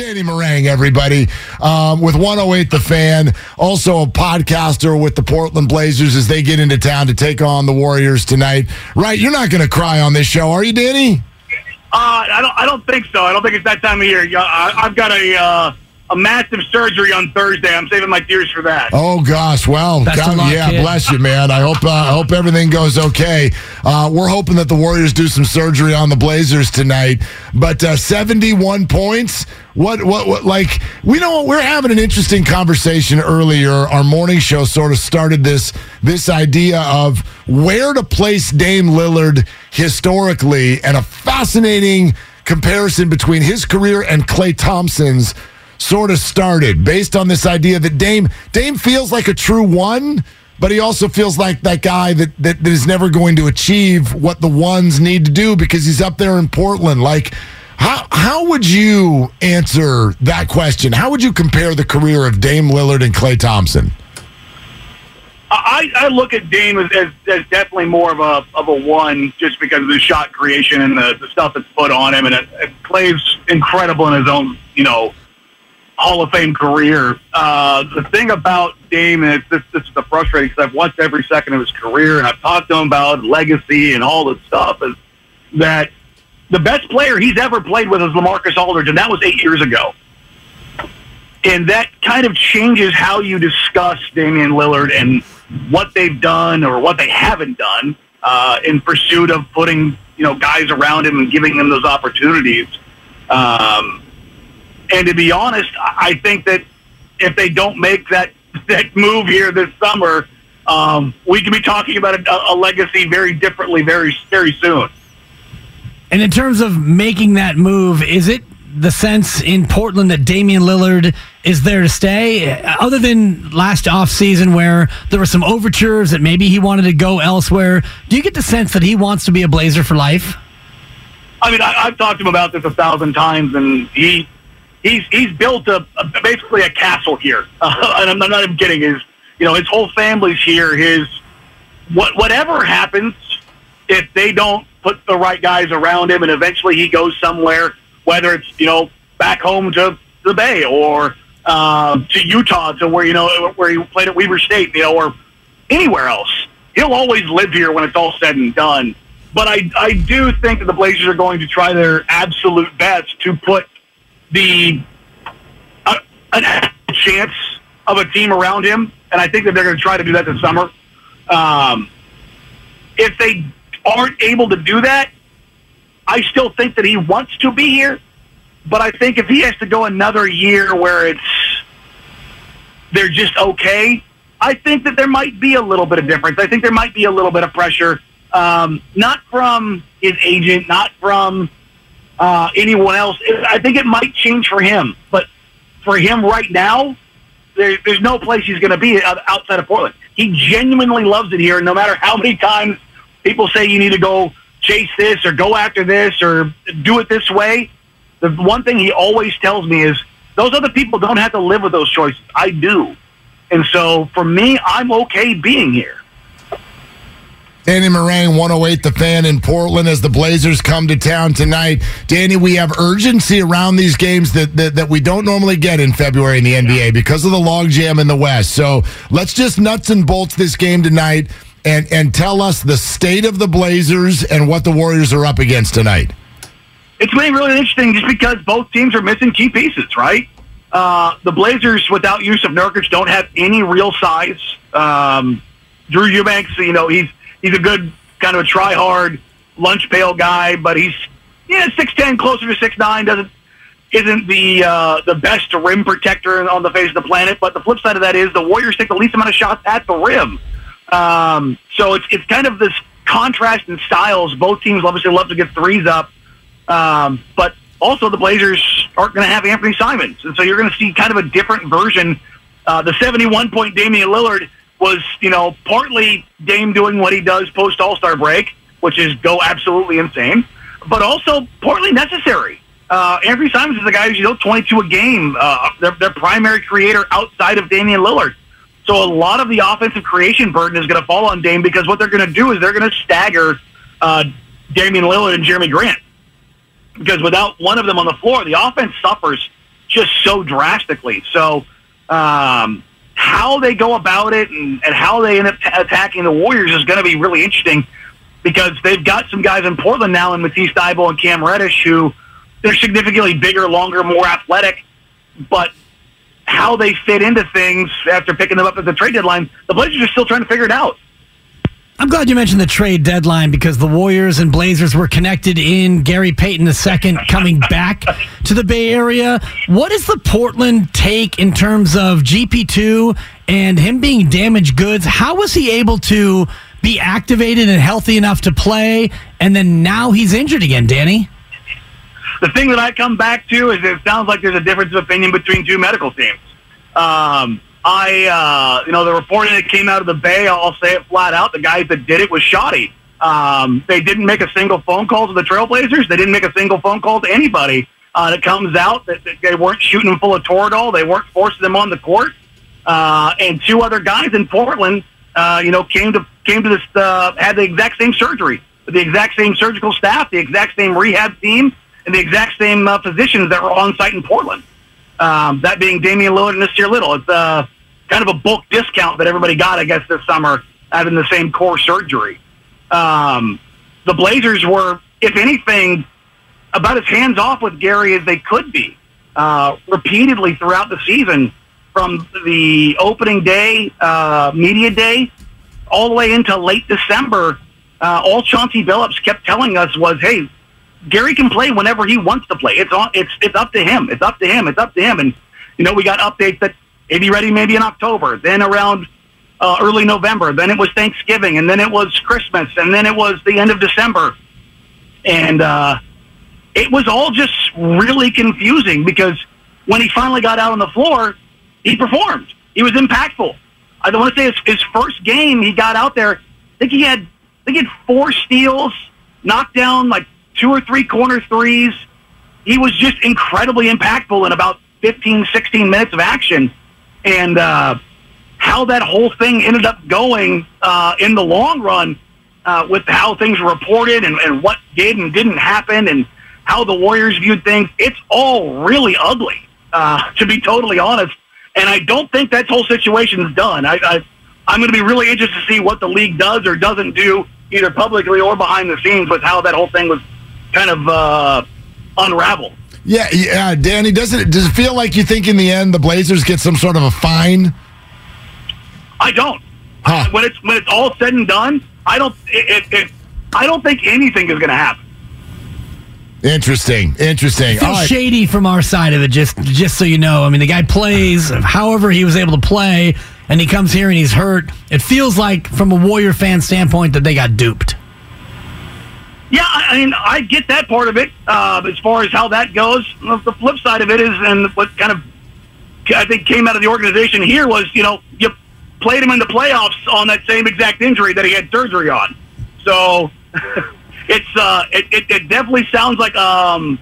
Danny Marang, everybody, um, with 108 The Fan, also a podcaster with the Portland Blazers as they get into town to take on the Warriors tonight. Right, you're not going to cry on this show, are you, Danny? Uh, I don't. I don't think so. I don't think it's that time of year. I, I've got a uh, a massive surgery on Thursday. I'm saving my tears for that. Oh gosh, well, God, luck, yeah, kid. bless you, man. I hope uh, I hope everything goes okay. Uh, we're hoping that the Warriors do some surgery on the Blazers tonight. But uh, 71 points. What, what what like we know we're having an interesting conversation earlier. Our morning show sort of started this this idea of where to place Dame Lillard historically, and a fascinating comparison between his career and Klay Thompson's sort of started based on this idea that Dame Dame feels like a true one, but he also feels like that guy that, that that is never going to achieve what the ones need to do because he's up there in Portland. Like how how would you answer that question? How would you compare the career of Dame Lillard and Klay Thompson? I, I look at Dame as, as, as definitely more of a of a one, just because of the shot creation and the, the stuff that's put on him. And it, it, Klay's incredible in his own, you know, Hall of Fame career. Uh, the thing about Dame, and it's, this, is the frustrating because I've watched every second of his career and I've talked to him about legacy and all this stuff, is that the best player he's ever played with is LaMarcus Aldridge, and that was eight years ago. And that kind of changes how you discuss Damian Lillard and what they've done or what they haven't done uh, in pursuit of putting you know guys around him and giving them those opportunities. Um, and to be honest, I think that if they don't make that that move here this summer, um, we can be talking about a, a legacy very differently very very soon. And in terms of making that move, is it the sense in Portland that Damian Lillard is there to stay? Other than last offseason where there were some overtures that maybe he wanted to go elsewhere, do you get the sense that he wants to be a Blazer for life? I mean, I, I've talked to him about this a thousand times, and he he's he's built a, a basically a castle here, uh, and I'm, not even kidding. His you know his whole family's here. His what whatever happens, if they don't put the right guys around him, and eventually he goes somewhere, whether it's you know back home to the Bay or uh, to Utah, to where you know where he played at Weber State, you know, or anywhere else, he'll always live here when it's all said and done. But I, I do think that the Blazers are going to try their absolute best to put the uh, a chance of a team around him, and I think that they're going to try to do that this summer. Um, if they aren't able to do that, I still think that he wants to be here. But I think if he has to go another year where it's they're just okay, I think that there might be a little bit of difference. I think there might be a little bit of pressure, um, not from his agent, not from uh, anyone else. I think it might change for him, but for him right now, there, there's no place he's going to be outside of Portland. He genuinely loves it here, and no matter how many times people say you need to go chase this or go after this or do it this way, the one thing he always tells me is those other people don't have to live with those choices. I do. And so for me, I'm okay being here. Danny Marang, 108 The Fan in Portland as the Blazers come to town tonight. Danny, we have urgency around these games that, that, that we don't normally get in February in the NBA because of the logjam in the West. So let's just nuts and bolts this game tonight and, and tell us the state of the Blazers and what the Warriors are up against tonight. It's been really interesting just because both teams are missing key pieces, right? Uh, the Blazers, without Jusuf Nurkic, don't have any real size. Um, Drew Eubanks, you know, he's he's a good kind of a try hard lunch pail guy, but he's yeah six ten, closer to six nine. Doesn't isn't the uh, the best rim protector on the face of the planet. But the flip side of that is the Warriors take the least amount of shots at the rim. Um, so it's it's kind of this contrast in styles. Both teams obviously love to get threes up, um, but also the Blazers aren't going to have Anfernee Simons, and so you're going to see kind of a different version. Uh, the 71 point Damian Lillard was, you know, partly Dame doing what he does post All Star break, which is go absolutely insane, but also partly necessary. Uh, Anfernee Simons is the guy who's, you know, 22 a game, uh, their, their primary creator outside of Damian Lillard. So a lot of the offensive creation burden is going to fall on Dame because what they're going to do is they're going to stagger uh, Damian Lillard and Jerami Grant. Because without one of them on the floor, the offense suffers just so drastically. So, um, how they go about it and, and how they end up t- attacking the Warriors is going to be really interesting because they've got some guys in Portland now in Matisse Thybulle and Cam Reddish who they're significantly bigger, longer, more athletic, but how they fit into things after picking them up at the trade deadline, the Blazers are still trying to figure it out. I'm glad you mentioned the trade deadline because the Warriors and Blazers were connected in Gary Payton II coming back to the Bay Area. What is the Portland take in terms of GP2 and him being damaged goods? How was he able to be activated and healthy enough to play, and then now he's injured again, Danny? The thing that I come back to is it sounds like there's a difference of opinion between two medical teams. Um, I, uh, you know, the reporting that came out of the Bay, I'll say it flat out, the guys that did it was shoddy. Um, they didn't make a single phone call to the Trailblazers. They didn't make a single phone call to anybody. Uh, it comes out that, that they weren't shooting them full of Toradol. They weren't forcing them on the court. Uh, and two other guys in Portland, uh, you know, came to came to this uh, had the exact same surgery, the exact same surgical staff, the exact same rehab team, and the exact same uh, physicians that were on site in Portland. Um, that being Damian Lillard and Nassir Little. It's uh, kind of a bulk discount that everybody got, I guess, this summer having the same core surgery. Um, the Blazers were, if anything, about as hands off with Gary as they could be. Uh, repeatedly throughout the season, from the opening day, uh, media day, all the way into late December, uh, all Chauncey Billups kept telling us was, "Hey, Gary can play whenever he wants to play. It's on. It's it's up to him. It's up to him. It's up to him." And you know, we got updates that he'd be ready maybe in October, then around uh, early November, then it was Thanksgiving, and then it was Christmas, and then it was the end of December, and uh, it was all just really confusing because when he finally got out on the floor, he performed. He was impactful. I don't want to say his, his first game he got out there. I think he had I think he had four steals, knocked down like two or three corner threes. He was just incredibly impactful in about 15, 16 minutes of action. And uh, how that whole thing ended up going uh, in the long run uh, with how things were reported and, and what did and didn't happen and how the Warriors viewed things, it's all really ugly, uh, to be totally honest. And I don't think that whole situation is done. I, I, I'm going to be really interested to see what the league does or doesn't do, either publicly or behind the scenes, with how that whole thing was kind of uh, unraveled. Yeah, yeah, Danny. Does it does it feel like you think in the end the Blazers get some sort of a fine? I don't. Huh. When it's when it's all said and done, I don't. It, it, it I don't think anything is going to happen. Interesting, interesting. Feels All right. shady from our side of it. Just just so you know, I mean, the guy plays however he was able to play, and he comes here and he's hurt. It feels like, from a Warrior fan standpoint, that they got duped. Yeah, I mean, I get that part of it. Uh, as far as how that goes, the flip side of it is, and what kind of I think came out of the organization here was, you know, you played him in the playoffs on that same exact injury that he had surgery on. So it's uh, it, it, it definitely sounds like um,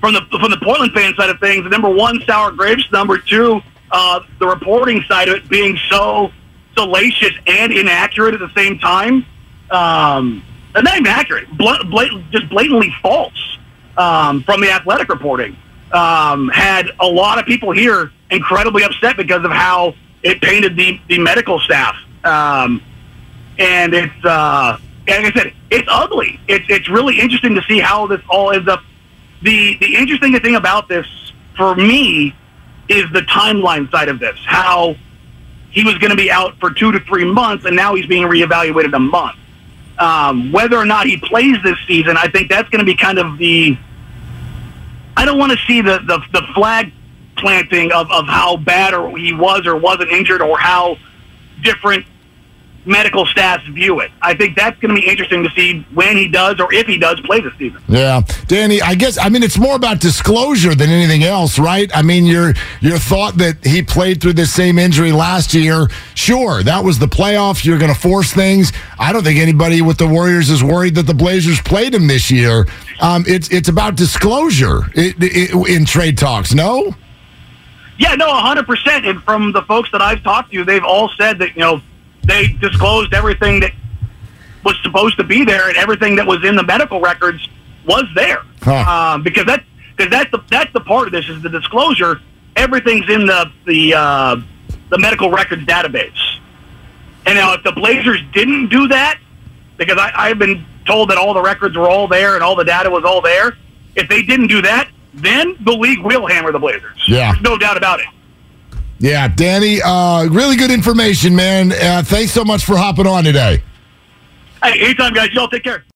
from the from the Portland fan side of things, number one, sour grapes. Number two, uh, the reporting side of it being so salacious and inaccurate at the same time. Um, not even accurate, bl- blat- just blatantly false um, from the athletic reporting. Um, had a lot of people here incredibly upset because of how it painted the, the medical staff. Um, and it's, uh, like I said, it's ugly. It's, it's really interesting to see how this all ends up. The, the interesting thing about this for me is the timeline side of this, how he was going to be out for two to three months, and now he's being reevaluated a month. Um, whether or not he plays this season, I think that's going to be kind of the. I don't want to see the, the, the flag planting of, of how bad or he was or wasn't injured or how different medical staffs view it. I think that's going to be interesting to see when he does or if he does play this season. Yeah, Danny. I guess I mean it's more about disclosure than anything else, right? I mean your your thought that he played through the same injury last year. Sure, that was the playoffs. You're going to force things. I don't think anybody with the Warriors is worried that the Blazers played him this year. Um, it's it's about disclosure it, in trade talks. No. Yeah, no, 100%. And from the folks that I've talked to, they've all said that, you know, they disclosed everything that was supposed to be there and everything that was in the medical records was there. Huh. Um, because that because that's the that's the part of this is the disclosure. Everything's in the the uh, the medical records database. And now, if the Blazers didn't do that, because I, I've been told that all the records were all there and all the data was all there, if they didn't do that, then the league will hammer the Blazers. Yeah. There's no doubt about it. Yeah, Danny, uh, really good information, man. Uh, thanks so much for hopping on today. Hey, anytime, guys. Y'all take care.